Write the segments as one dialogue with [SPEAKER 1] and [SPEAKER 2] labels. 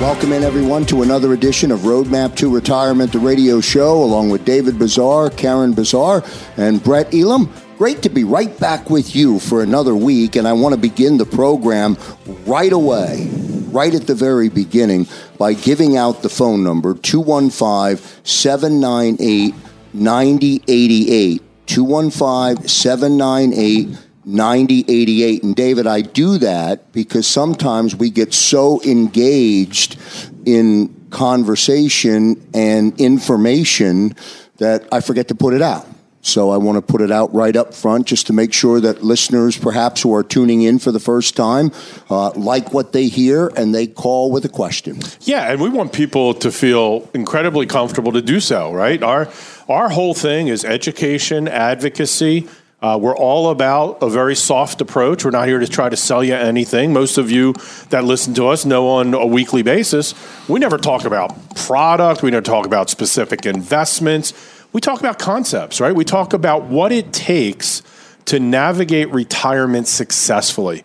[SPEAKER 1] Welcome in, everyone, to another edition of Roadmap to Retirement, the radio show, along with David Bazaar, Karen Bazaar, and Brett Elam. Great to be right back with you for another week, and I want to begin the program right away, right at the very beginning, by giving out the phone number 215 798 9088. 215 798 9088. And David, I do that because sometimes we get so engaged in conversation and information that I forget to put it out. So I want to put it out right up front just to make sure that listeners, perhaps who are tuning in for the first time, uh, like what they hear and they call with a question.
[SPEAKER 2] Yeah, and we want people to feel incredibly comfortable to do so, right? Our our whole thing is education, advocacy. Uh, we're all about a very soft approach. We're not here to try to sell you anything. Most of you that listen to us know on a weekly basis, we never talk about product, we never talk about specific investments. We talk about concepts, right? We talk about what it takes to navigate retirement successfully.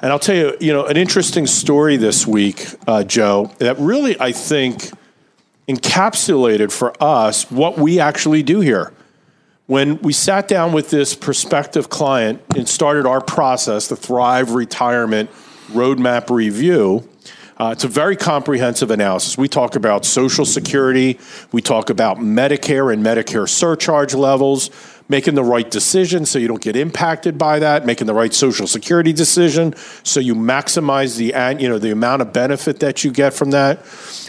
[SPEAKER 2] And I'll tell you, you know, an interesting story this week, uh, Joe, that really, I think, encapsulated for us what we actually do here. When we sat down with this prospective client and started our process, the Thrive Retirement Roadmap Review, uh, it's a very comprehensive analysis. We talk about Social Security, we talk about Medicare and Medicare surcharge levels, making the right decision so you don't get impacted by that, making the right social security decision so you maximize the you know the amount of benefit that you get from that.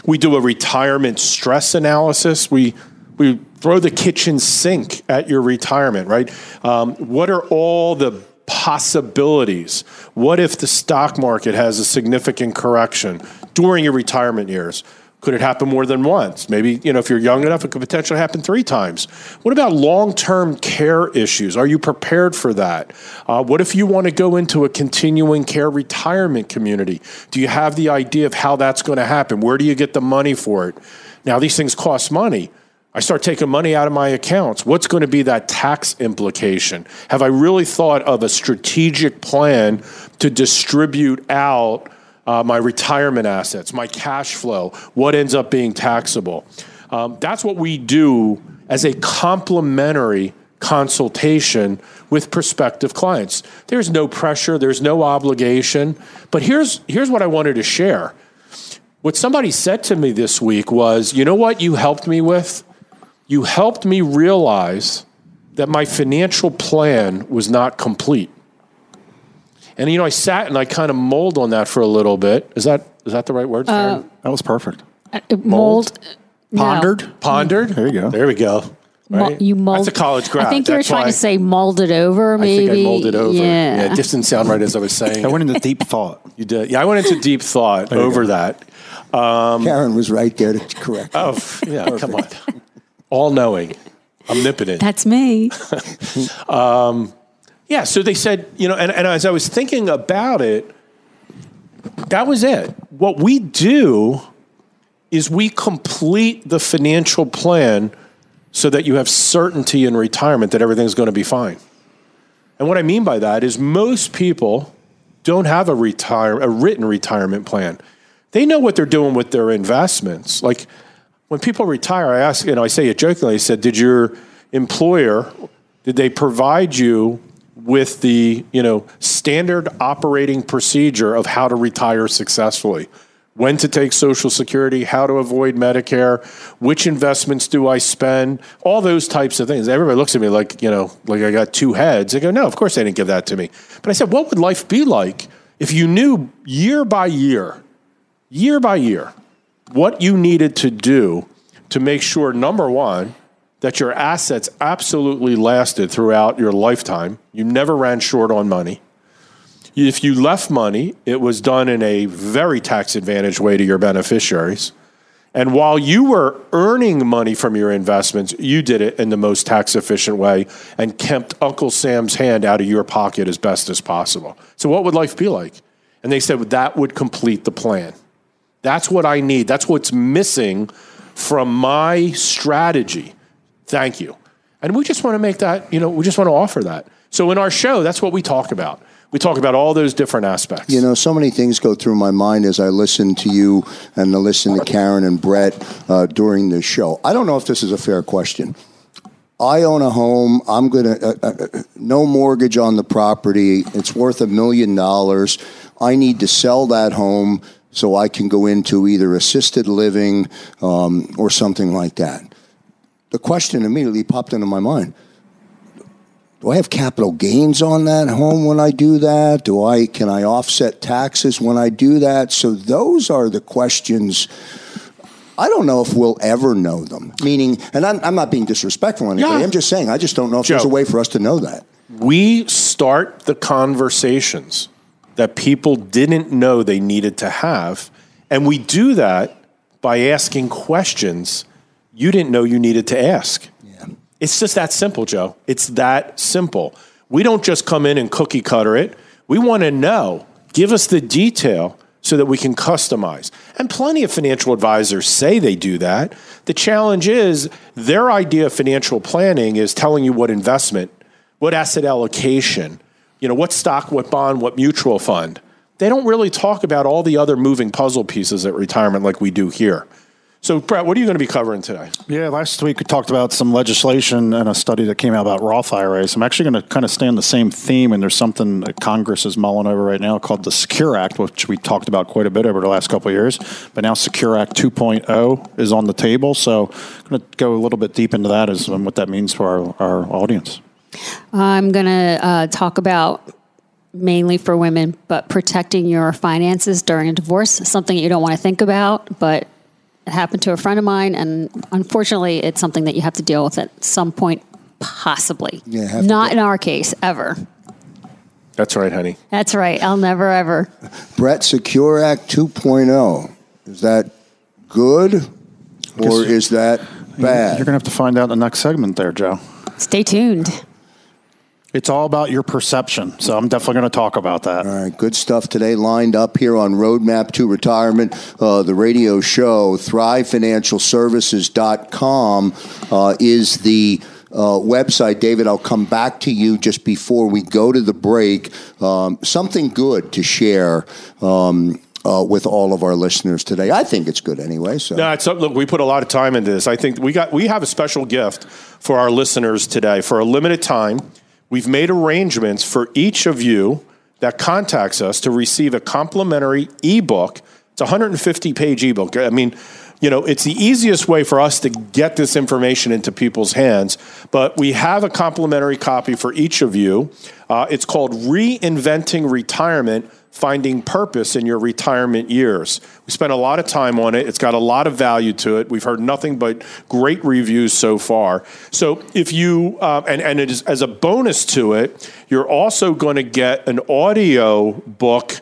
[SPEAKER 2] We do a retirement stress analysis. We we throw the kitchen sink at your retirement, right? Um, what are all the possibilities? What if the stock market has a significant correction during your retirement years? Could it happen more than once? Maybe, you know, if you're young enough, it could potentially happen three times. What about long term care issues? Are you prepared for that? Uh, what if you want to go into a continuing care retirement community? Do you have the idea of how that's going to happen? Where do you get the money for it? Now, these things cost money. I start taking money out of my accounts. What's going to be that tax implication? Have I really thought of a strategic plan to distribute out? uh, my retirement assets, my cash flow, what ends up being taxable. Um, that's what we do as a complementary consultation with prospective clients. There's no pressure, there's no obligation. But here's, here's what I wanted to share. What somebody said to me this week was, you know what you helped me with? You helped me realize that my financial plan was not complete. And you know, I sat and I kind of mulled on that for a little bit. Is that is that the right word?
[SPEAKER 3] Uh,
[SPEAKER 4] that was perfect.
[SPEAKER 3] Uh, mold.
[SPEAKER 4] Pondered.
[SPEAKER 3] No.
[SPEAKER 2] Pondered.
[SPEAKER 4] There you go.
[SPEAKER 2] There we go.
[SPEAKER 3] Right? you mold.
[SPEAKER 2] That's a college grad.
[SPEAKER 3] I think you were
[SPEAKER 2] That's
[SPEAKER 3] trying to say molded over. Maybe.
[SPEAKER 2] I think I molded over.
[SPEAKER 3] Yeah.
[SPEAKER 2] yeah. It just didn't sound right as I was saying.
[SPEAKER 4] I went into deep thought.
[SPEAKER 2] You did. Yeah, I went into deep thought over
[SPEAKER 4] go.
[SPEAKER 2] that.
[SPEAKER 1] Um, Karen was right there to correct.
[SPEAKER 2] Oh, yeah. come on. All knowing, omnipotent.
[SPEAKER 3] That's me.
[SPEAKER 2] um, yeah, so they said, you know, and, and as I was thinking about it, that was it. What we do is we complete the financial plan so that you have certainty in retirement that everything's going to be fine. And what I mean by that is most people don't have a retire a written retirement plan. They know what they're doing with their investments. Like when people retire, I ask, you know, I say it jokingly, I said, did your employer, did they provide you with the you know standard operating procedure of how to retire successfully? When to take social security how to avoid medicare which investments do i spend? All those types of things. Everybody looks at me like you know like i got two heads. They go no of course they didn't give that to me. But i said what would life be like If you knew year by year, year by year, what you needed to do to make sure, number one, that your assets absolutely lasted throughout your lifetime, you never ran short on money. If you left money, it was done in a very tax advantaged way to your beneficiaries. And while you were earning money from your investments, you did it in the most tax efficient way and kept Uncle Sam's hand out of your pocket as best as possible. So, what would life be like? And they said that would complete the plan. That's what I need. That's what's missing from my strategy. Thank you. And we just want to make that, you know, we just want to offer that. So, in our show, that's what we talk about we talk about all those different aspects.
[SPEAKER 1] You know, so many things go through my mind as I listen to you and to listen to Karen and Brett uh, during this show. I don't know if this is a fair question. I own a home. I'm going to, uh, uh, no mortgage on the property. It's worth a million dollars. I need to sell that home so I can go into either assisted living um, or something like that. The question immediately popped into my mind do I have capital gains on that home when I do that? Do I can I offset taxes when I do that? So those are the questions. I don't know if we'll ever know them. Meaning, and I'm, I'm not being disrespectful or anything. Yeah. I'm just saying I just don't know if Joe, there's a way for us to know that.
[SPEAKER 2] We start the conversations that people didn't know they needed to have, and we do that by asking questions you didn't know you needed to ask. It's just that simple, Joe. It's that simple. We don't just come in and cookie cutter it. We want to know. Give us the detail so that we can customize. And plenty of financial advisors say they do that. The challenge is their idea of financial planning is telling you what investment, what asset allocation, you know, what stock, what bond, what mutual fund. They don't really talk about all the other moving puzzle pieces at retirement like we do here. So, Brett, what are you going to be covering today?
[SPEAKER 4] Yeah, last week we talked about some legislation and a study that came out about Roth IRAs. I'm actually going to kind of stay on the same theme, and there's something that Congress is mulling over right now called the Secure Act, which we talked about quite a bit over the last couple of years. But now Secure Act 2.0 is on the table, so I'm going to go a little bit deep into that as and what that means for our, our audience.
[SPEAKER 3] I'm going to uh, talk about mainly for women, but protecting your finances during a divorce, something that you don't want to think about, but it happened to a friend of mine, and unfortunately, it's something that you have to deal with at some point, possibly. Yeah, Not in our case, ever.
[SPEAKER 2] That's right, honey.
[SPEAKER 3] That's right. I'll never ever.
[SPEAKER 1] Brett Secure Act 2.0. Is that good or is that bad?
[SPEAKER 4] You're going to have to find out in the next segment there, Joe.
[SPEAKER 3] Stay tuned.
[SPEAKER 4] It's all about your perception. So I'm definitely going to talk about that.
[SPEAKER 1] All right, good stuff today lined up here on Roadmap to Retirement, uh, the radio show. ThriveFinancialServices.com uh, is the uh, website. David, I'll come back to you just before we go to the break. Um, something good to share. Um, uh, with all of our listeners today. I think it's good anyway. So
[SPEAKER 2] no, it's, look, we put a lot of time into this. I think we got we have a special gift for our listeners today for a limited time. We've made arrangements for each of you that contacts us to receive a complimentary ebook. It's a 150 page ebook. I mean, you know, it's the easiest way for us to get this information into people's hands. But we have a complimentary copy for each of you. Uh, it's called Reinventing Retirement finding purpose in your retirement years. We spent a lot of time on it. It's got a lot of value to it. We've heard nothing but great reviews so far. So if you, uh, and, and it is, as a bonus to it, you're also going to get an audio book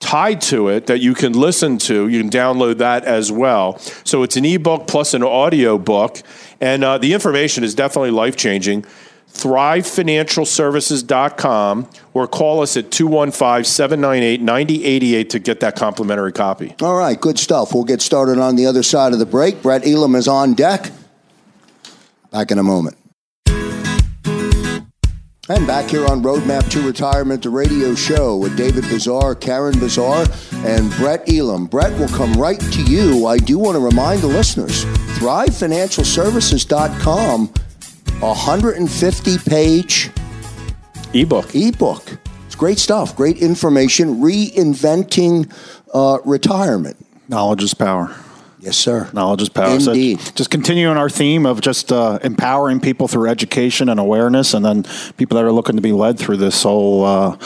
[SPEAKER 2] tied to it that you can listen to. You can download that as well. So it's an ebook plus an audio book. And uh, the information is definitely life changing thrivefinancialservices.com or call us at 215-798-9088 to get that complimentary copy.
[SPEAKER 1] All right, good stuff. We'll get started on the other side of the break. Brett Elam is on deck. Back in a moment. And back here on Roadmap to Retirement, the radio show with David Bazaar, Karen Bazaar, and Brett Elam. Brett will come right to you. I do want to remind the listeners, thrivefinancialservices.com 150 page
[SPEAKER 2] ebook.
[SPEAKER 1] Ebook. It's great stuff, great information, reinventing uh, retirement.
[SPEAKER 4] Knowledge is power.
[SPEAKER 1] Yes, sir.
[SPEAKER 4] Knowledge is power.
[SPEAKER 1] Indeed.
[SPEAKER 4] So just continuing our theme of just uh, empowering people through education and awareness, and then people that are looking to be led through this whole uh,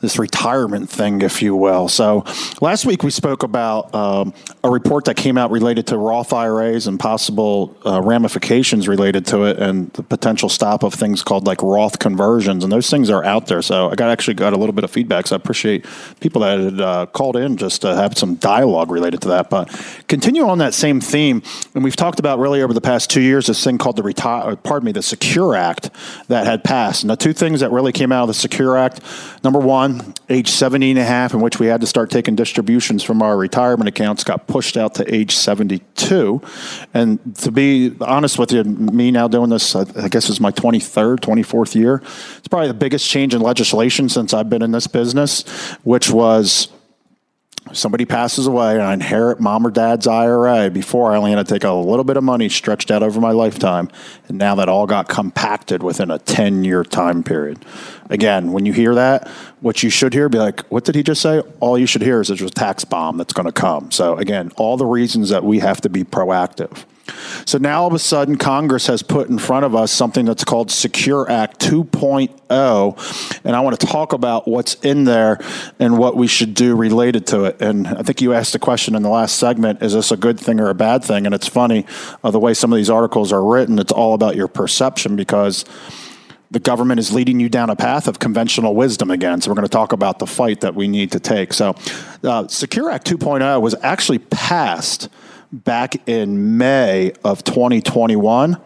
[SPEAKER 4] this retirement thing, if you will. So last week we spoke about um, a report that came out related to Roth IRAs and possible uh, ramifications related to it, and the potential stop of things called like Roth conversions, and those things are out there. So I got actually got a little bit of feedback. So I appreciate people that had uh, called in just to have some dialogue related to that. But continue on that same theme, and we've talked about really over the past two years this thing called the retire, pardon me, the Secure Act that had passed. And the two things that really came out of the Secure Act, number one, age 70 and a half, in which we had to start taking distributions from our retirement accounts, got pushed out to age 72. And to be honest with you, me now doing this, I guess is my 23rd, 24th year. It's probably the biggest change in legislation since I've been in this business, which was somebody passes away and I inherit mom or dad's IRA. Before I only had to take a little bit of money stretched out over my lifetime. And now that all got compacted within a 10 year time period. Again, when you hear that, what you should hear, be like, what did he just say? All you should hear is there's a tax bomb that's going to come. So again, all the reasons that we have to be proactive. So now all of a sudden, Congress has put in front of us something that's called Secure Act 2.0. And I want to talk about what's in there and what we should do related to it. And I think you asked the question in the last segment is this a good thing or a bad thing? And it's funny uh, the way some of these articles are written, it's all about your perception because the government is leading you down a path of conventional wisdom again. So we're going to talk about the fight that we need to take. So, uh, Secure Act 2.0 was actually passed back in May of 2021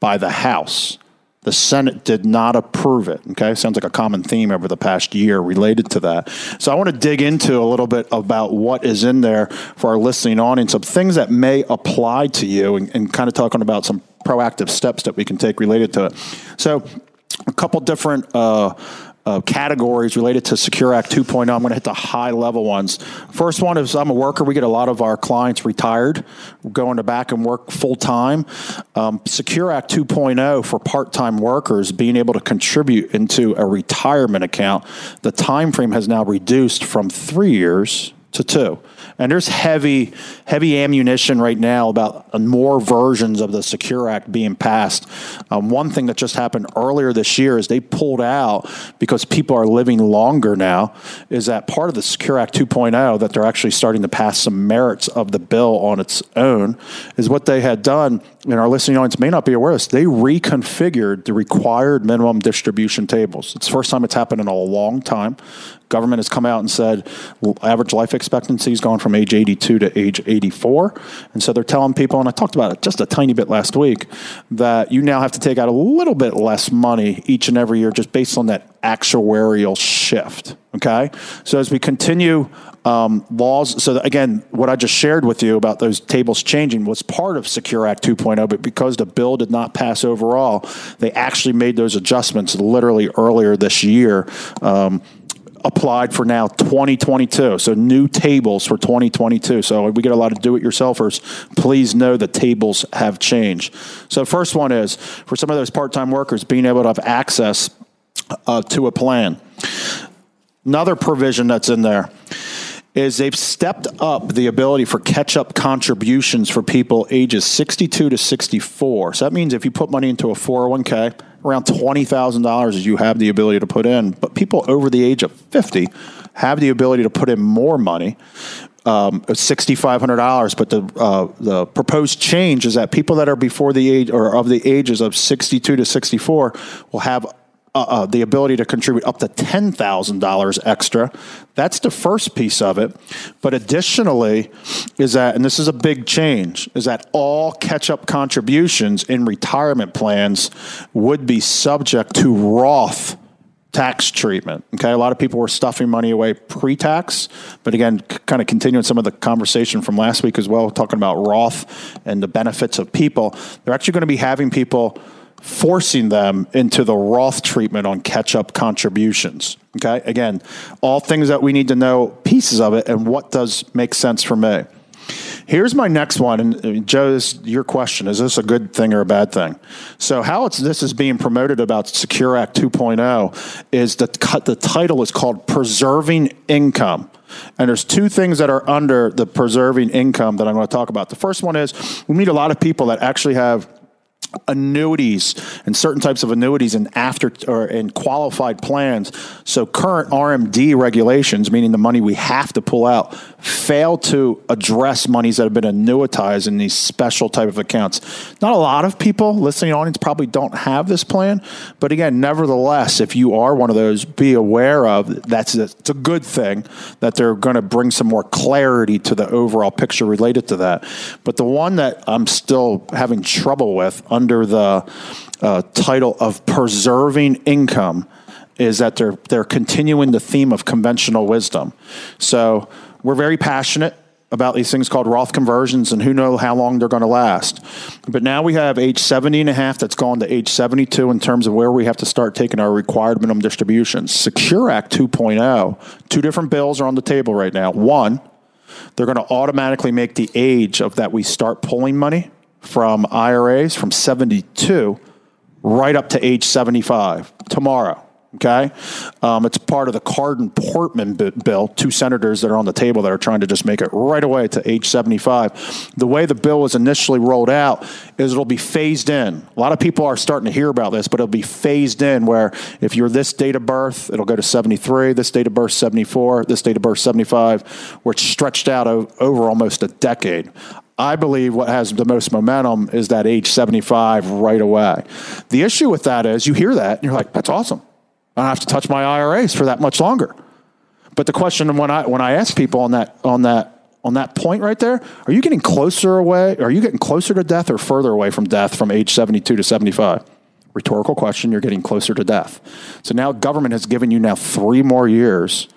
[SPEAKER 4] by the House. The Senate did not approve it. Okay, sounds like a common theme over the past year related to that. So I want to dig into a little bit about what is in there for our listening audience, some things that may apply to you, and, and kind of talking about some proactive steps that we can take related to it. So, a couple different. Uh, uh, categories related to Secure Act 2.0. I'm going to hit the high level ones. First one is I'm a worker. We get a lot of our clients retired, going to back and work full time. Um, Secure Act 2.0 for part time workers being able to contribute into a retirement account. The time frame has now reduced from three years to two. And there's heavy, heavy ammunition right now about more versions of the Secure Act being passed. Um, one thing that just happened earlier this year is they pulled out because people are living longer now. Is that part of the Secure Act 2.0 that they're actually starting to pass some merits of the bill on its own? Is what they had done, and our listening audience may not be aware of this. They reconfigured the required minimum distribution tables. It's the first time it's happened in a long time government has come out and said well, average life expectancy has from age 82 to age 84. And so they're telling people, and I talked about it just a tiny bit last week, that you now have to take out a little bit less money each and every year just based on that actuarial shift. Okay. So as we continue um, laws, so again, what I just shared with you about those tables changing was part of Secure Act 2.0, but because the bill did not pass overall, they actually made those adjustments literally earlier this year. Um, applied for now 2022. So new tables for 2022. So we get a lot of do-it-yourselfers. Please know the tables have changed. So first one is for some of those part-time workers being able to have access uh, to a plan. Another provision that's in there is they've stepped up the ability for catch-up contributions for people ages 62 to 64. So that means if you put money into a 401k around $20,000 as you have the ability to put in. But people over the age of 50 have the ability to put in more money. Um, $6,500, but the uh, the proposed change is that people that are before the age or of the ages of 62 to 64 will have uh, uh, the ability to contribute up to $10,000 extra. That's the first piece of it. But additionally, is that, and this is a big change, is that all catch up contributions in retirement plans would be subject to Roth tax treatment. Okay, a lot of people were stuffing money away pre tax, but again, c- kind of continuing some of the conversation from last week as well, talking about Roth and the benefits of people. They're actually going to be having people forcing them into the Roth treatment on catch up contributions. Okay, again, all things that we need to know, pieces of it, and what does make sense for me. Here's my next one, and uh, Joe's your question: Is this a good thing or a bad thing? So, how it's this is being promoted about Secure Act 2.0 is that the title is called "Preserving Income." And there's two things that are under the preserving income that I'm going to talk about. The first one is we meet a lot of people that actually have annuities and certain types of annuities and after or in qualified plans. So current RMD regulations, meaning the money we have to pull out, fail to address monies that have been annuitized in these special type of accounts. Not a lot of people listening audience probably don't have this plan, but again, nevertheless, if you are one of those, be aware of that's a, it's a good thing that they're going to bring some more clarity to the overall picture related to that. But the one that I'm still having trouble with under the uh, title of preserving income is that they're they're continuing the theme of conventional wisdom. So we're very passionate about these things called Roth conversions and who know how long they're going to last. But now we have age 70 and a half that's gone to age 72 in terms of where we have to start taking our required minimum distributions. Secure Act 2.0, two different bills are on the table right now. One, they're going to automatically make the age of that we start pulling money from IRAs from 72 right up to age 75 tomorrow. Okay, um, it's part of the Cardin Portman bill. Two senators that are on the table that are trying to just make it right away to age 75. The way the bill was initially rolled out is it'll be phased in. A lot of people are starting to hear about this, but it'll be phased in where if you're this date of birth, it'll go to 73, this date of birth 74, this date of birth 75, where it's stretched out over almost a decade. I believe what has the most momentum is that age 75 right away. The issue with that is you hear that and you're like, that's awesome. I don't have to touch my IRAs for that much longer. But the question when I when I ask people on that on that on that point right there, are you getting closer away? Are you getting closer to death or further away from death from age 72 to 75? Rhetorical question, you're getting closer to death. So now government has given you now 3 more years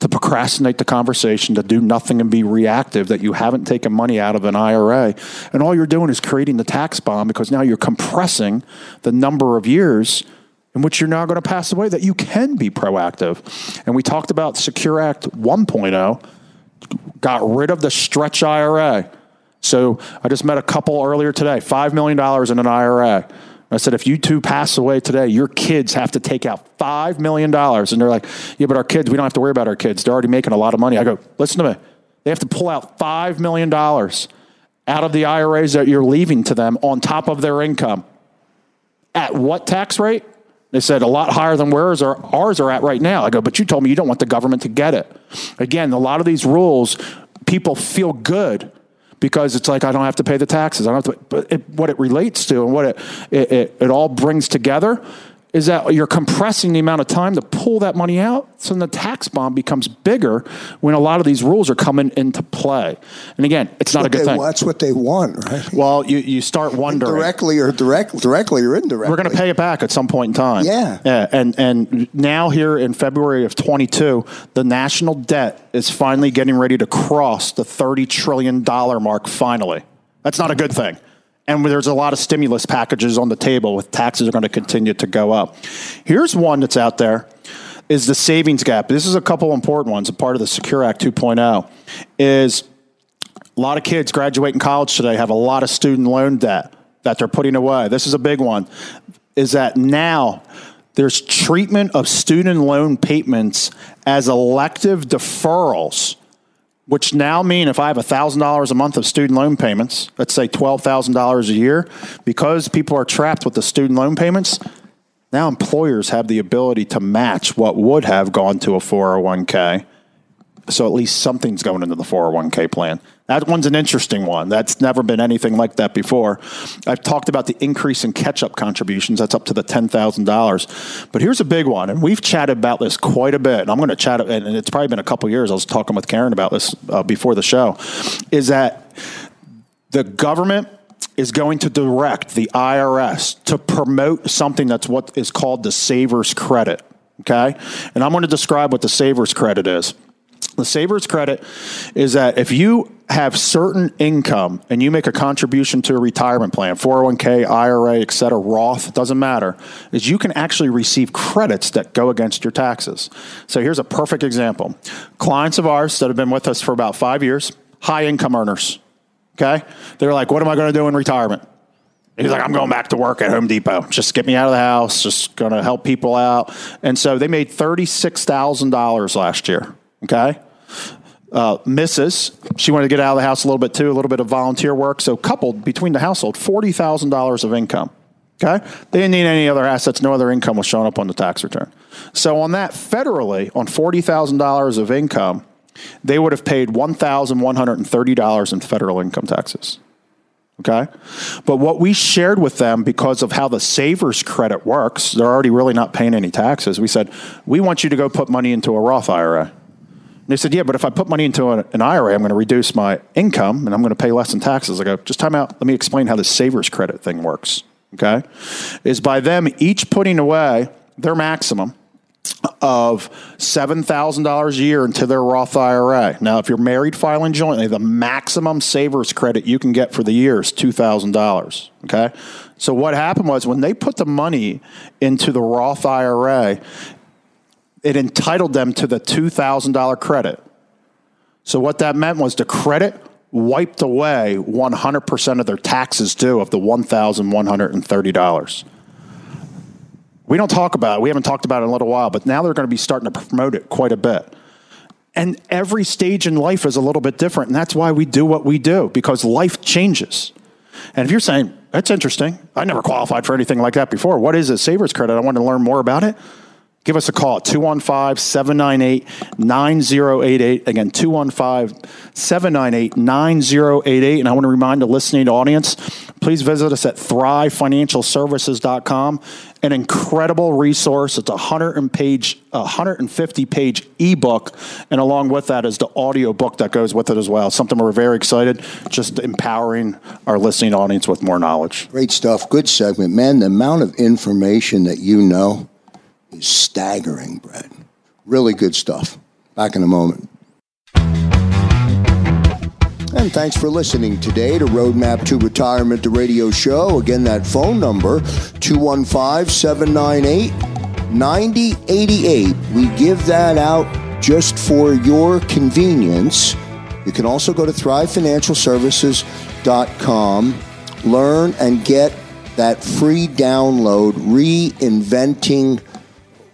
[SPEAKER 4] to procrastinate the conversation, to do nothing and be reactive, that you haven't taken money out of an IRA. And all you're doing is creating the tax bomb because now you're compressing the number of years in which you're now going to pass away that you can be proactive. And we talked about Secure Act 1.0, got rid of the stretch IRA. So I just met a couple earlier today, $5 million in an IRA. I said, if you two pass away today, your kids have to take out $5 million. And they're like, yeah, but our kids, we don't have to worry about our kids. They're already making a lot of money. I go, listen to me. They have to pull out $5 million out of the IRAs that you're leaving to them on top of their income. At what tax rate? They said a lot higher than where ours are at right now. I go, but you told me you don't want the government to get it. Again, a lot of these rules, people feel good because it's like I don't have to pay the taxes. I don't have to. But it, what it relates to and what it, it, it, it all brings together is that you're compressing the amount of time to pull that money out. So the tax bomb becomes bigger when a lot of these rules are coming into play. And again, it's not a good
[SPEAKER 1] they,
[SPEAKER 4] thing.
[SPEAKER 1] That's what they want, right?
[SPEAKER 4] Well, you, you start wondering
[SPEAKER 1] directly or direct, directly or indirectly.
[SPEAKER 4] We're going to pay it back at some point in time.
[SPEAKER 1] Yeah,
[SPEAKER 4] yeah. And and now here in February of 22, the national debt is finally getting ready to cross the 30 trillion dollar mark. Finally, that's not a good thing and there's a lot of stimulus packages on the table with taxes are going to continue to go up. Here's one that's out there is the savings gap. This is a couple important ones, a part of the Secure Act 2.0 is a lot of kids graduating college today have a lot of student loan debt that they're putting away. This is a big one. Is that now there's treatment of student loan payments as elective deferrals which now mean if I have $1,000 a month of student loan payments, let's say $12,000 a year, because people are trapped with the student loan payments, now employers have the ability to match what would have gone to a 401k. So at least something's going into the 401k plan. That one's an interesting one. That's never been anything like that before. I've talked about the increase in catch up contributions. That's up to the $10,000. But here's a big one, and we've chatted about this quite a bit. And I'm going to chat, and it's probably been a couple years. I was talking with Karen about this uh, before the show. Is that the government is going to direct the IRS to promote something that's what is called the Savers Credit. Okay? And I'm going to describe what the Savers Credit is. The Savers Credit is that if you have certain income and you make a contribution to a retirement plan, 401k, IRA, et cetera, Roth, doesn't matter, is you can actually receive credits that go against your taxes. So here's a perfect example. Clients of ours that have been with us for about five years, high income earners, okay? They're like, what am I going to do in retirement? He's like, I'm going back to work at Home Depot. Just get me out of the house. Just going to help people out. And so they made $36,000 last year. Okay. Uh, Mrs. She wanted to get out of the house a little bit too, a little bit of volunteer work. So coupled between the household, forty thousand dollars of income. Okay, they didn't need any other assets. No other income was showing up on the tax return. So on that federally, on forty thousand dollars of income, they would have paid one thousand one hundred and thirty dollars in federal income taxes. Okay. But what we shared with them because of how the savers credit works, they're already really not paying any taxes. We said, we want you to go put money into a Roth IRA. And they said, yeah, but if I put money into an IRA, I'm going to reduce my income and I'm going to pay less in taxes. I go, just time out. Let me explain how the savers credit thing works. Okay. Is by them each putting away their maximum of $7,000 a year into their Roth IRA. Now, if you're married filing jointly, the maximum savers credit you can get for the year is $2,000. Okay? So, what happened was when they put the money into the Roth IRA, it entitled them to the $2,000 credit. So, what that meant was the credit wiped away 100% of their taxes due of the $1,130. We don't talk about it. We haven't talked about it in a little while, but now they're going to be starting to promote it quite a bit. And every stage in life is a little bit different. And that's why we do what we do, because life changes. And if you're saying, that's interesting, I never qualified for anything like that before. What is a Savers credit? I want to learn more about it. Give us a call at 215 798 9088. Again, 215 798 9088. And I want to remind the listening audience please visit us at thrivefinancialservices.com. An incredible resource. It's a 100 page, 150 page ebook. And along with that is the audio book that goes with it as well. Something we're very excited, just empowering our listening audience with more knowledge.
[SPEAKER 1] Great stuff. Good segment. Man, the amount of information that you know is staggering, Brett. Really good stuff. Back in a moment. And thanks for listening today to Roadmap to Retirement, the radio show. Again, that phone number, 215 798 9088. We give that out just for your convenience. You can also go to thrivefinancialservices.com, learn and get that free download, Reinventing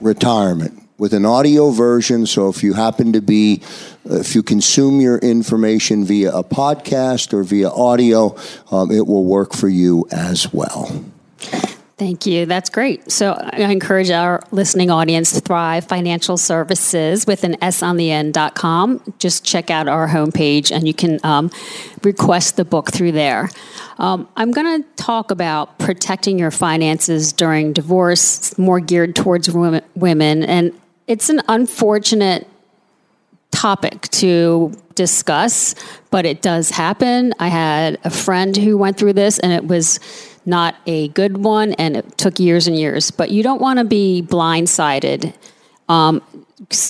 [SPEAKER 1] retirement with an audio version. So if you happen to be, if you consume your information via a podcast or via audio, um, it will work for you as well.
[SPEAKER 3] Thank you. That's great. So I encourage our listening audience to Thrive Financial Services with an S on the end end.com. Just check out our homepage and you can um, request the book through there. Um, I'm going to talk about protecting your finances during divorce, more geared towards women. And it's an unfortunate topic to discuss, but it does happen. I had a friend who went through this and it was not a good one, and it took years and years. But you don't want to be blindsided. Um,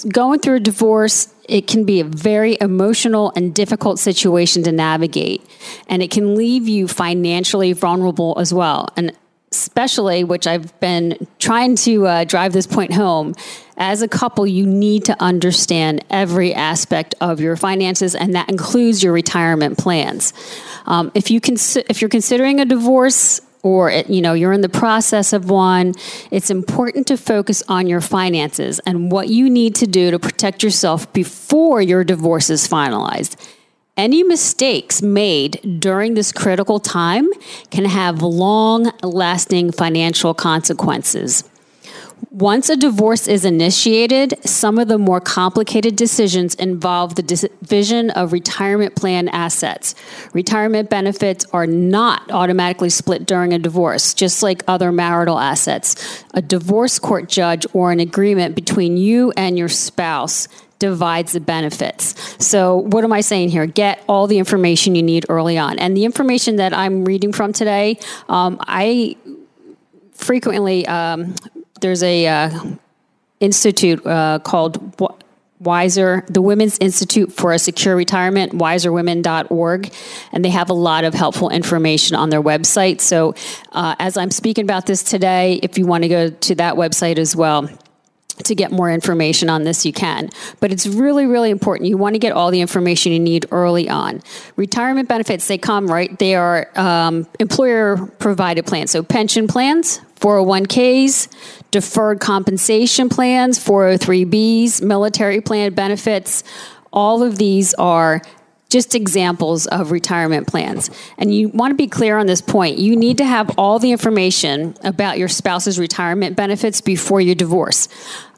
[SPEAKER 3] going through a divorce, it can be a very emotional and difficult situation to navigate, and it can leave you financially vulnerable as well. And especially, which I've been trying to uh, drive this point home, as a couple, you need to understand every aspect of your finances, and that includes your retirement plans. Um, if you cons- if you're considering a divorce or you know you're in the process of one it's important to focus on your finances and what you need to do to protect yourself before your divorce is finalized. Any mistakes made during this critical time can have long lasting financial consequences once a divorce is initiated, some of the more complicated decisions involve the division of retirement plan assets. Retirement benefits are not automatically split during a divorce, just like other marital assets. A divorce court judge or an agreement between you and your spouse divides the benefits. So, what am I saying here? Get all the information you need early on. And the information that I'm reading from today, um, I frequently um, there's a uh, institute uh, called Wiser, the Women's Institute for a Secure Retirement, wiserwomen.org, and they have a lot of helpful information on their website. So, uh, as I'm speaking about this today, if you want to go to that website as well, to get more information on this, you can. But it's really, really important. You want to get all the information you need early on. Retirement benefits, they come, right? They are um, employer provided plans. So, pension plans, 401ks, deferred compensation plans, 403bs, military plan benefits. All of these are just examples of retirement plans. And you want to be clear on this point. You need to have all the information about your spouse's retirement benefits before you divorce.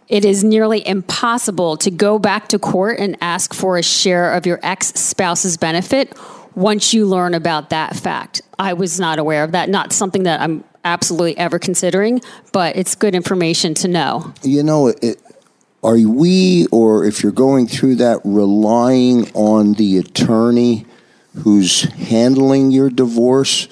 [SPEAKER 3] It is nearly impossible to go back to court and ask for a share of your ex spouse's benefit once you learn about that fact. I was not aware of that, not something that I'm absolutely ever considering, but it's good information to know.
[SPEAKER 1] You know, it, are we, or if you're going through that, relying on the attorney who's handling your divorce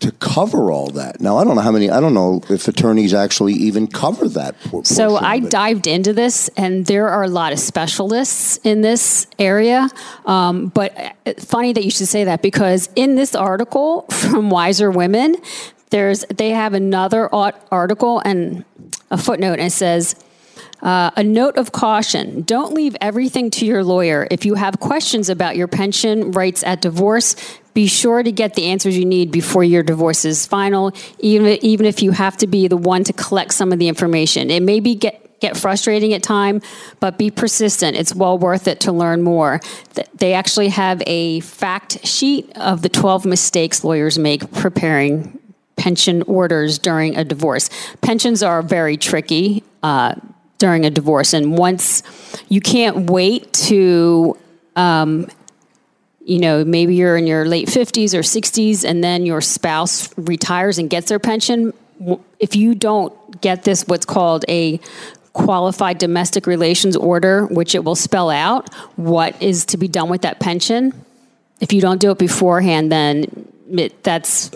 [SPEAKER 1] to cover all that? Now, I don't know how many, I don't know if attorneys actually even cover that.
[SPEAKER 3] So I dived into this, and there are a lot of specialists in this area. Um, but uh, funny that you should say that because in this article from Wiser Women, there's they have another article and a footnote, and it says uh, a note of caution don't leave everything to your lawyer. If you have questions about your pension rights at divorce, be sure to get the answers you need before your divorce is final, even, even if you have to be the one to collect some of the information. It may be get get frustrating at time, but be persistent. It's well worth it to learn more. They actually have a fact sheet of the 12 mistakes lawyers make preparing pension orders during a divorce. Pensions are very tricky. Uh, during a divorce. And once you can't wait to, um, you know, maybe you're in your late 50s or 60s and then your spouse retires and gets their pension. If you don't get this, what's called a qualified domestic relations order, which it will spell out what is to be done with that pension. If you don't do it beforehand, then it, that's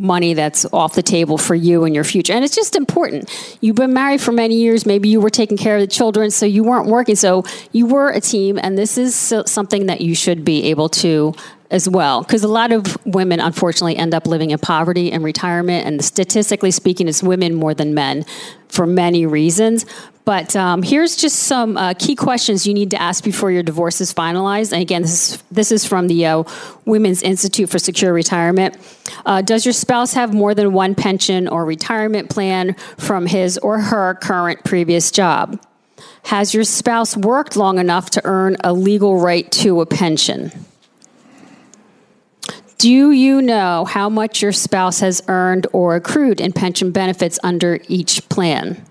[SPEAKER 3] money that's off the table for you and your future. And it's just important. You've been married for many years. Maybe you were taking care of the children, so you weren't working. So you were a team, and this is something that you should be able to as well. Because a lot of women, unfortunately, end up living in poverty and retirement. And statistically speaking, it's women more than men for many reasons. But um, here's just some uh, key questions you need to ask before your divorce is finalized. And again, this is, this is from the uh, Women's Institute for Secure Retirement. Uh, does your spouse have more than one pension or retirement plan from his or her current previous job? Has your spouse worked long enough to earn a legal right to a pension? Do you know how much your spouse has earned or accrued in pension benefits under each plan?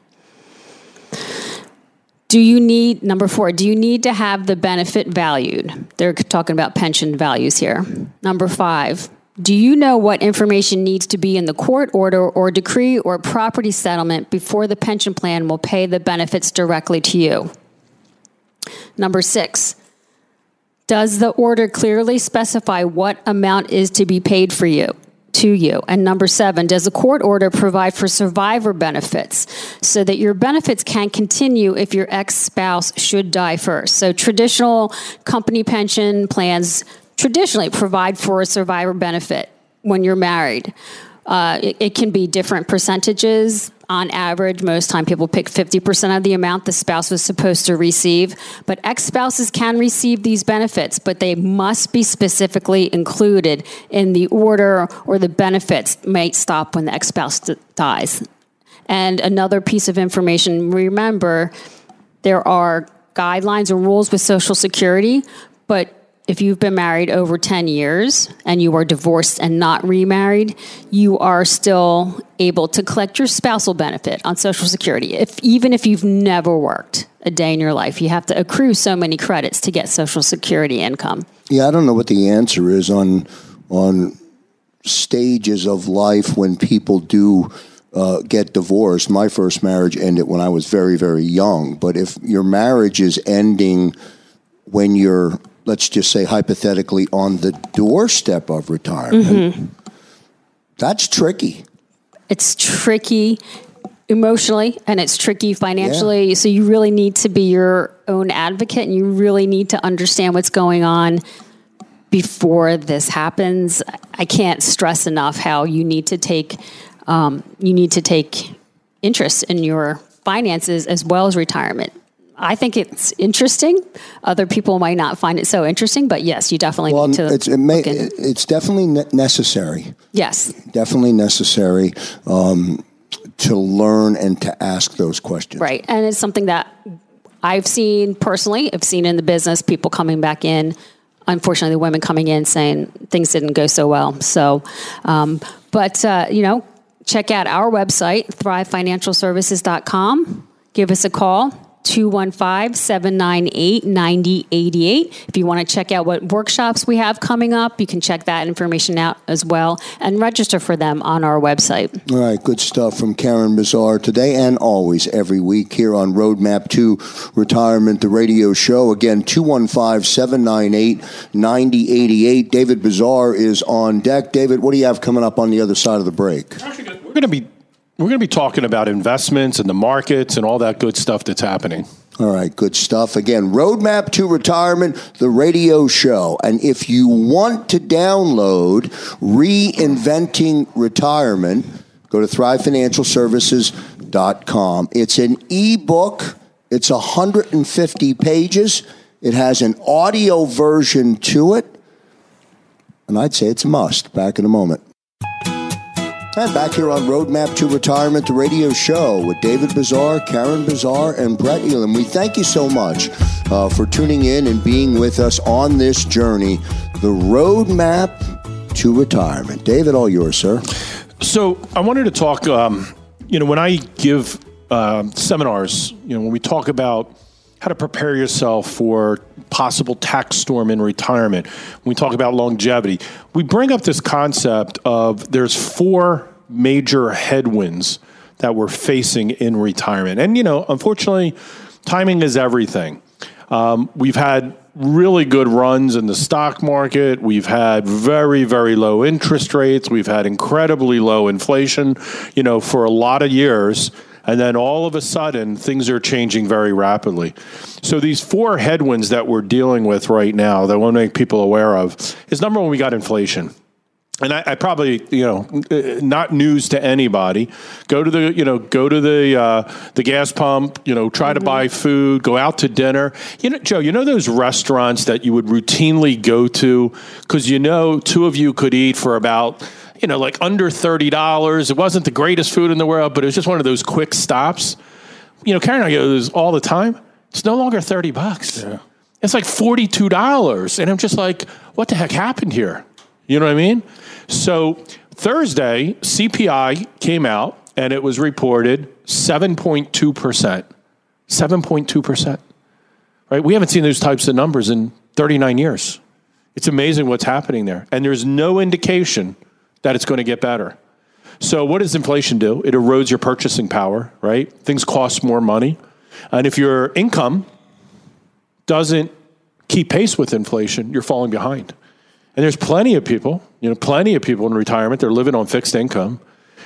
[SPEAKER 3] Do you need, number four, do you need to have the benefit valued? They're talking about pension values here. Number five, do you know what information needs to be in the court order or decree or property settlement before the pension plan will pay the benefits directly to you? Number six, does the order clearly specify what amount is to be paid for you? To you. And number seven, does the court order provide for survivor benefits so that your benefits can continue if your ex spouse should die first? So, traditional company pension plans traditionally provide for a survivor benefit when you're married. Uh, it, it, can be different percentages. On average, most time people pick 50% of the amount the spouse was supposed to receive. But ex spouses can receive these benefits, but they must be specifically included in the order or the benefits may stop when the ex spouse dies. And another piece of information remember, there are guidelines or rules with Social Security, but if you've been married over 10 years and you are divorced and not remarried, you are still able to collect your spousal benefit on Social Security. If even if you've never worked a day in your life, you have to accrue so many credits to get Social Security income.
[SPEAKER 1] Yeah, I don't know what the answer is on on stages of life when people do uh, get divorced. My first marriage ended when I was very, very young. But if your marriage is ending when you're let's just say hypothetically, on the doorstep of retirement, mm-hmm. that's tricky.
[SPEAKER 3] It's tricky emotionally and it's tricky financially. Yeah. So you really need to be your own advocate and you really need to understand what's going on before this happens. I can't stress enough how you need to take um, you need to take interest in your finances as well as retirement. I think it's interesting. Other people might not find it so interesting, but yes, you definitely well, need to.
[SPEAKER 1] It's, it may, it's definitely necessary.
[SPEAKER 3] Yes,
[SPEAKER 1] definitely necessary um, to learn and to ask those questions.
[SPEAKER 3] Right, and it's something that I've seen personally, I've seen in the business people coming back in. Unfortunately, the women coming in saying things didn't go so well. So, um, but uh, you know, check out our website, thrivefinancialservices.com. Give us a call. 215 798 9088. If you want to check out what workshops we have coming up, you can check that information out as well and register for them on our website.
[SPEAKER 1] All right, good stuff from Karen Bazaar today and always every week here on Roadmap to Retirement, the radio show. Again, 215 798 9088. David Bazaar is on deck. David, what do you have coming up on the other side of the break?
[SPEAKER 2] We're going to be we're going to be talking about investments and the markets and all that good stuff that's happening.
[SPEAKER 1] All right, good stuff. Again, Roadmap to Retirement, the radio show. And if you want to download Reinventing Retirement, go to thrivefinancialservices.com. It's an ebook, it's 150 pages, it has an audio version to it. And I'd say it's a must. Back in a moment. And back here on Roadmap to Retirement, the radio show with David Bizar, Karen Bizar, and Brett Elam. We thank you so much uh, for tuning in and being with us on this journey, the Roadmap to Retirement. David, all yours, sir.
[SPEAKER 2] So I wanted to talk. Um, you know, when I give uh, seminars, you know, when we talk about how to prepare yourself for possible tax storm in retirement. When we talk about longevity, we bring up this concept of there's four major headwinds that we're facing in retirement. And, you know, unfortunately, timing is everything. Um, we've had really good runs in the stock market. We've had very, very low interest rates. We've had incredibly low inflation, you know, for a lot of years. And then all of a sudden, things are changing very rapidly. So these four headwinds that we're dealing with right now that I want to make people aware of is number one, we got inflation and I, I, probably, you know, not news to anybody. Go to the, you know, go to the uh, the gas pump. You know, try mm-hmm. to buy food. Go out to dinner. You know, Joe. You know those restaurants that you would routinely go to because you know two of you could eat for about, you know, like under thirty dollars. It wasn't the greatest food in the world, but it was just one of those quick stops. You know, Karen and I go those all the time. It's no longer thirty bucks. Yeah. It's like forty two dollars, and I'm just like, what the heck happened here? You know what I mean? So Thursday, CPI came out and it was reported 7.2%. 7.2%. Right? We haven't seen those types of numbers in 39 years. It's amazing what's happening there. And there's no indication that it's going to get better. So, what does inflation do? It erodes your purchasing power, right? Things cost more money. And if your income doesn't keep pace with inflation, you're falling behind. And there's plenty of people, you know, plenty of people in retirement, they're living on fixed income.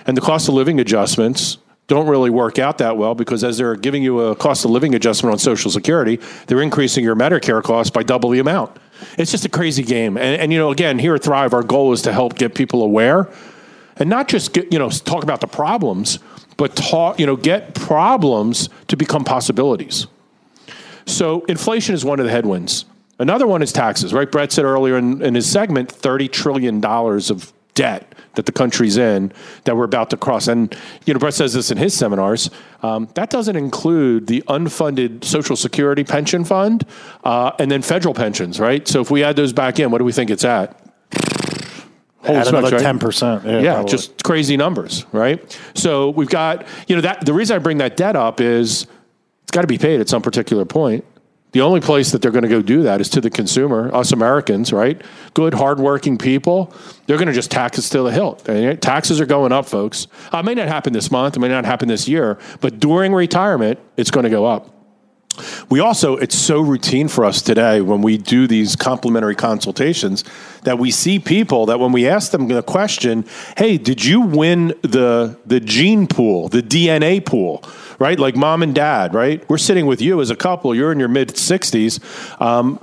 [SPEAKER 2] And the cost of living adjustments don't really work out that well because as they're giving you a cost of living adjustment on Social Security, they're increasing your Medicare costs by double the amount. It's just a crazy game. And, and you know, again, here at Thrive, our goal is to help get people aware and not just get, you know, talk about the problems, but talk, you know, get problems to become possibilities. So inflation is one of the headwinds. Another one is taxes, right? Brett said earlier in, in his segment $30 trillion of debt that the country's in that we're about to cross. And, you know, Brett says this in his seminars. Um, that doesn't include the unfunded Social Security pension fund uh, and then federal pensions, right? So if we add those back in, what do we think it's at?
[SPEAKER 4] Holy add smokes, another ten percent.
[SPEAKER 2] Yeah, yeah just crazy numbers, right? So we've got, you know, that the reason I bring that debt up is it's got to be paid at some particular point. The only place that they're going to go do that is to the consumer, us Americans, right? Good, hardworking people. They're going to just tax us to the hilt. taxes are going up, folks. Uh, it may not happen this month, it may not happen this year, but during retirement, it's going to go up. We also, it's so routine for us today when we do these complimentary consultations that we see people that when we ask them the question, hey, did you win the, the gene pool, the DNA pool, right? Like mom and dad, right? We're sitting with you as a couple, you're in your mid 60s. Um,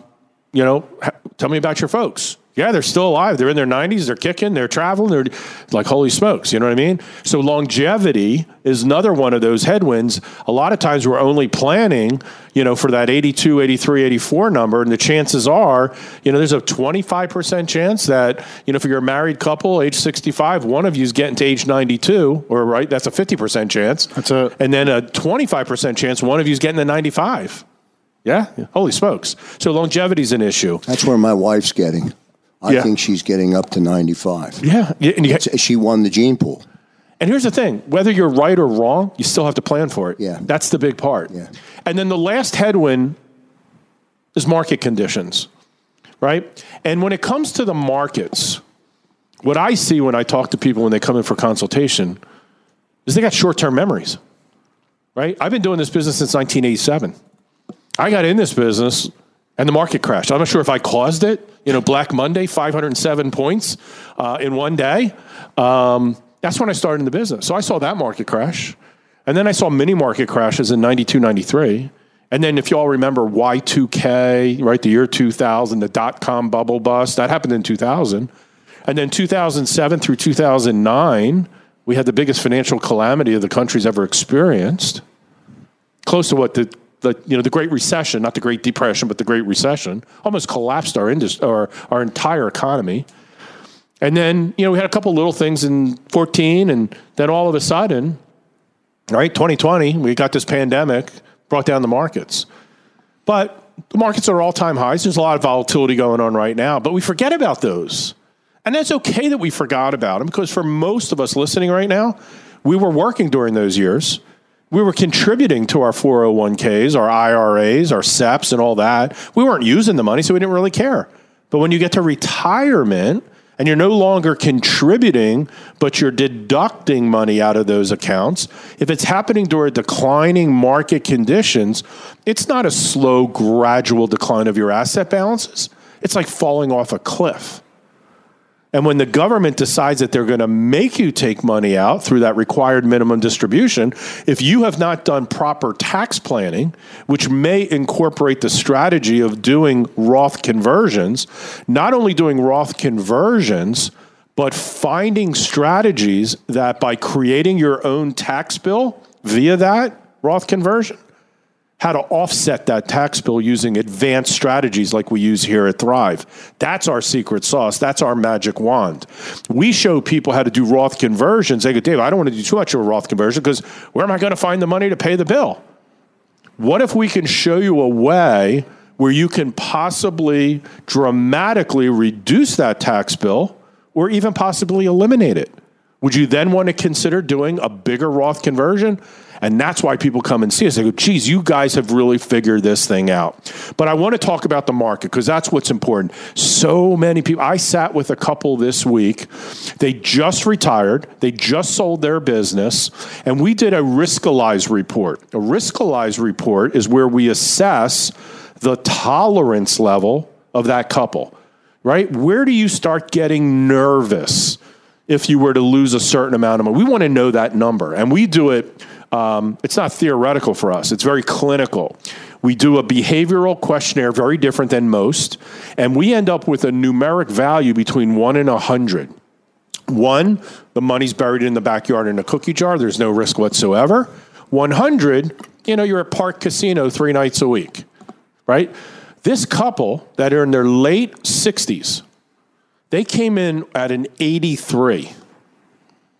[SPEAKER 2] you know, tell me about your folks. Yeah, they're still alive. They're in their 90s. They're kicking. They're traveling. They're like, holy smokes. You know what I mean? So, longevity is another one of those headwinds. A lot of times we're only planning, you know, for that 82, 83, 84 number. And the chances are, you know, there's a 25% chance that, you know, if you're a married couple, age 65, one of you is getting to age 92, or right, that's a 50% chance.
[SPEAKER 4] That's a,
[SPEAKER 2] and then a 25% chance one of you is getting to 95. Yeah, holy smokes! So longevity's an issue.
[SPEAKER 1] That's where my wife's getting. I
[SPEAKER 2] Yeah.
[SPEAKER 1] think she's getting up to 95.
[SPEAKER 2] Yeah, yeah, and,
[SPEAKER 1] She won the gene pool.
[SPEAKER 2] and here's the thing: whether you're right or wrong, you still have to plan for it.
[SPEAKER 1] Yeah.
[SPEAKER 2] that's the big part.
[SPEAKER 1] Yeah.
[SPEAKER 2] And then the last headwind is market conditions, right? And when it comes to the markets, what I see when I talk to people when they come in for consultation is they got short-term memories, right? I've been doing this business since 1987. I got in this business and the market crashed. I'm not sure if I caused it. You know, Black Monday, 507 points uh, in one day. Um, that's when I started in the business. So I saw that market crash. And then I saw many market crashes in 92, 93. And then if you all remember Y2K, right, the year 2000, the dot com bubble bust, that happened in 2000. And then 2007 through 2009, we had the biggest financial calamity of the country's ever experienced close to what the, the you know the Great Recession, not the Great Depression, but the Great Recession, almost collapsed our industry or our entire economy. And then you know we had a couple little things in 14, and then all of a sudden, right, 2020, we got this pandemic, brought down the markets. But the markets are all time highs. There's a lot of volatility going on right now, but we forget about those. And that's okay that we forgot about them because for most of us listening right now, we were working during those years. We were contributing to our 401ks, our IRAs, our SEPs, and all that. We weren't using the money, so we didn't really care. But when you get to retirement and you're no longer contributing, but you're deducting money out of those accounts, if it's happening during declining market conditions, it's not a slow, gradual decline of your asset balances. It's like falling off a cliff. And when the government decides that they're going to make you take money out through that required minimum distribution, if you have not done proper tax planning, which may incorporate the strategy of doing Roth conversions, not only doing Roth conversions, but finding strategies that by creating your own tax bill via that Roth conversion, how to offset that tax bill using advanced strategies like we use here at Thrive. That's our secret sauce. That's our magic wand. We show people how to do Roth conversions. They go, Dave, I don't want to do too much of a Roth conversion because where am I going to find the money to pay the bill? What if we can show you a way where you can possibly dramatically reduce that tax bill or even possibly eliminate it? Would you then want to consider doing a bigger Roth conversion? And that's why people come and see us. They go, geez, you guys have really figured this thing out. But I want to talk about the market because that's what's important. So many people, I sat with a couple this week. They just retired, they just sold their business, and we did a Riskalyze report. A Riskalyze report is where we assess the tolerance level of that couple, right? Where do you start getting nervous? if you were to lose a certain amount of money. We want to know that number. And we do it, um, it's not theoretical for us, it's very clinical. We do a behavioral questionnaire, very different than most, and we end up with a numeric value between one and a 100. One, the money's buried in the backyard in a cookie jar, there's no risk whatsoever. 100, you know, you're at Parx Casino three nights a week, right? This couple that are in their late 60s, they came in at an 83,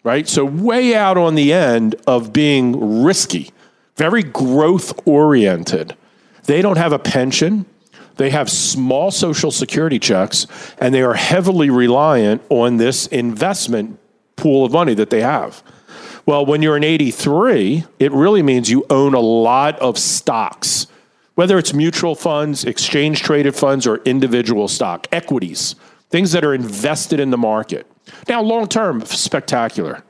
[SPEAKER 2] right? So, way out on the end of being risky, very growth oriented. They don't have a pension, they have small social security checks, and they are heavily reliant on this investment pool of money that they have. Well, when you're an 83, it really means you own a lot of stocks, whether it's mutual funds, exchange traded funds, or individual stock, equities things that are invested in the market. Now, long term, spectacular.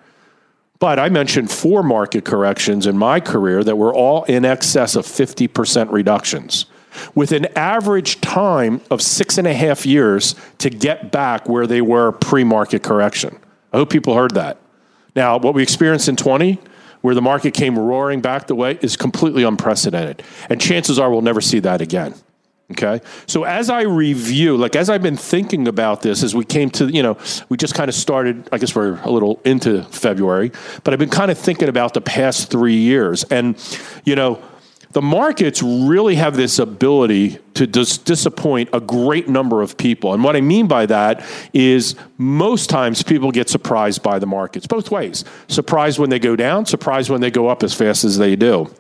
[SPEAKER 2] But I mentioned four market corrections in my career that were all in excess of 50% reductions, with an average time of six and a half years to get back where they were pre market correction. I hope people heard that. Now, what we experienced in 20, where the market came roaring back the way, is completely unprecedented. And chances are we'll never see that again. Okay. So as I review, like as I've been thinking about this, as we came to, you know, we just kind of started, I guess we're a little into February, but I've been kind of thinking about the past three years. And, you know, the markets really have this ability to dis- disappoint a great number of people. And what I mean by that is most times people get surprised by the markets, both ways. Surprised when they go down, surprised when they go up as fast as they do.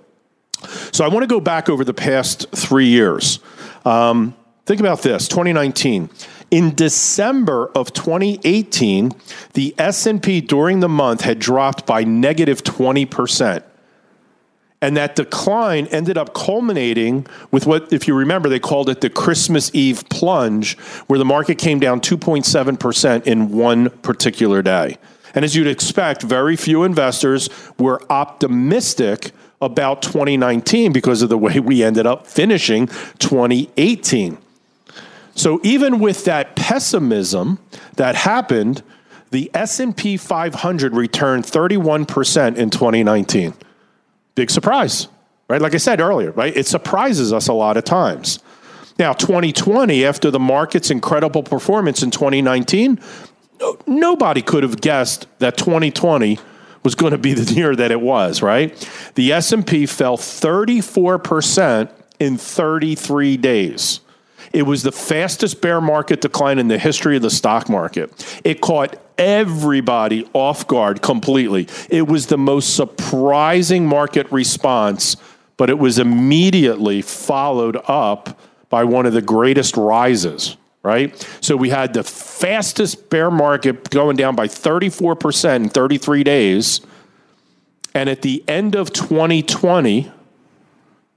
[SPEAKER 2] So I want to go back over the past three years. Um, think about this: 2019. In December of 2018, the S&P during the month had dropped by negative negative 20 percent. And that decline ended up culminating with what, if you remember, they called it the Christmas Eve plunge, where the market came down 2.7% in one particular day. And as you'd expect, very few investors were optimistic about 2019 because of the way we ended up finishing 2018. So even with that pessimism that happened, the S&P 500 returned 31% in 2019 big surprise, right? Like I said earlier, right? It surprises us a lot of times. Now, 2020, after the market's incredible performance in 2019, nobody could have guessed that 2020 was going to be the year that it was, right? The S&P fell 34% in 33 days. It was the fastest bear market decline in the history of the stock market. It caught everybody off guard completely. It was the most surprising market response, but it was immediately followed up by one of the greatest rises, right? So we had the fastest bear market going down by 34% in 33 days. And at the end of 2020,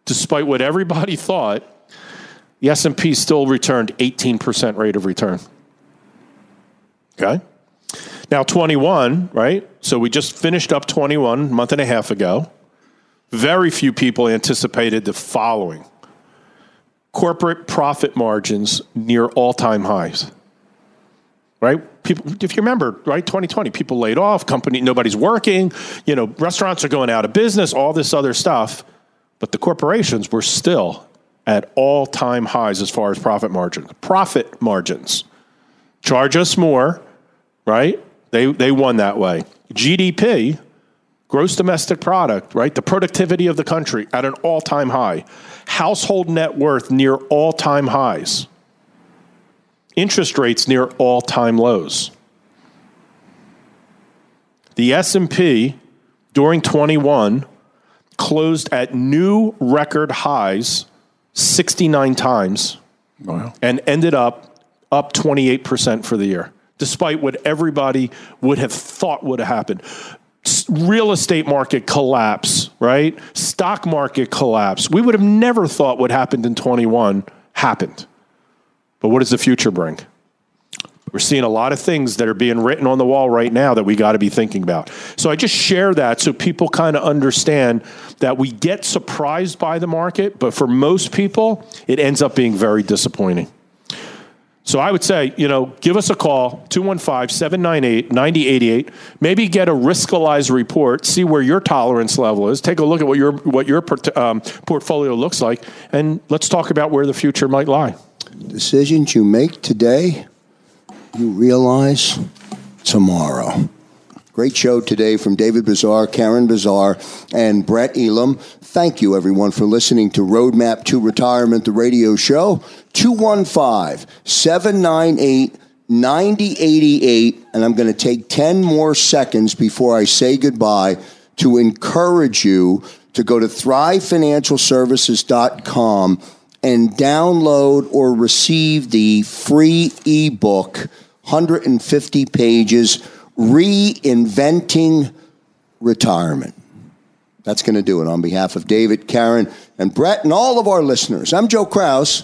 [SPEAKER 2] despite what everybody thought, the S&P still returned 18% rate of return. Okay? Now 21, right? So we just finished up 21 a month and a half ago. Very few people anticipated the following. Corporate profit margins near all-time highs. Right? People if you remember, right, 2020, people laid off, company nobody's working, you know, restaurants are going out of business, all this other stuff, but the corporations were still at all time highs as far as profit margins. Profit margins. Charge us more, right? They, they won that way. GDP, gross domestic product, right? The productivity of the country at an all time high. Household net worth near all time highs. Interest rates near all time lows. The S&P during 21 closed at new record highs 69 times wow. and ended up up 28% for the year, despite what everybody would have thought would have happened. Real estate market collapse, right? Stock market collapse. We would have never thought what happened in 21 happened. But what does the future bring? We're seeing a lot of things that are being written on the wall right now that we got to be thinking about. So I just share that so people kind of understand that we get surprised by the market, but for most people, it ends up being very disappointing. So I would say, you know, give us a call, 215-798-9088. Maybe get a riskalyze report, see where your tolerance level is, take a look at what your, what your um, portfolio looks like, and let's talk about where the future might lie.
[SPEAKER 1] Decisions you make today you realize tomorrow. Great show today from David Bizar, Karen Bizar, and Brett Elam. Thank you, everyone, for listening to Roadmap to Retirement, the radio show. 215 798 9088. And I'm going to take 10 more seconds before I say goodbye to encourage you to go to thrivefinancialservices.com and download or receive the free ebook 150 pages, Reinventing Retirement. That's going to do it on behalf of David, Karen, and Brett, and all of our listeners. I'm Joe Kraus.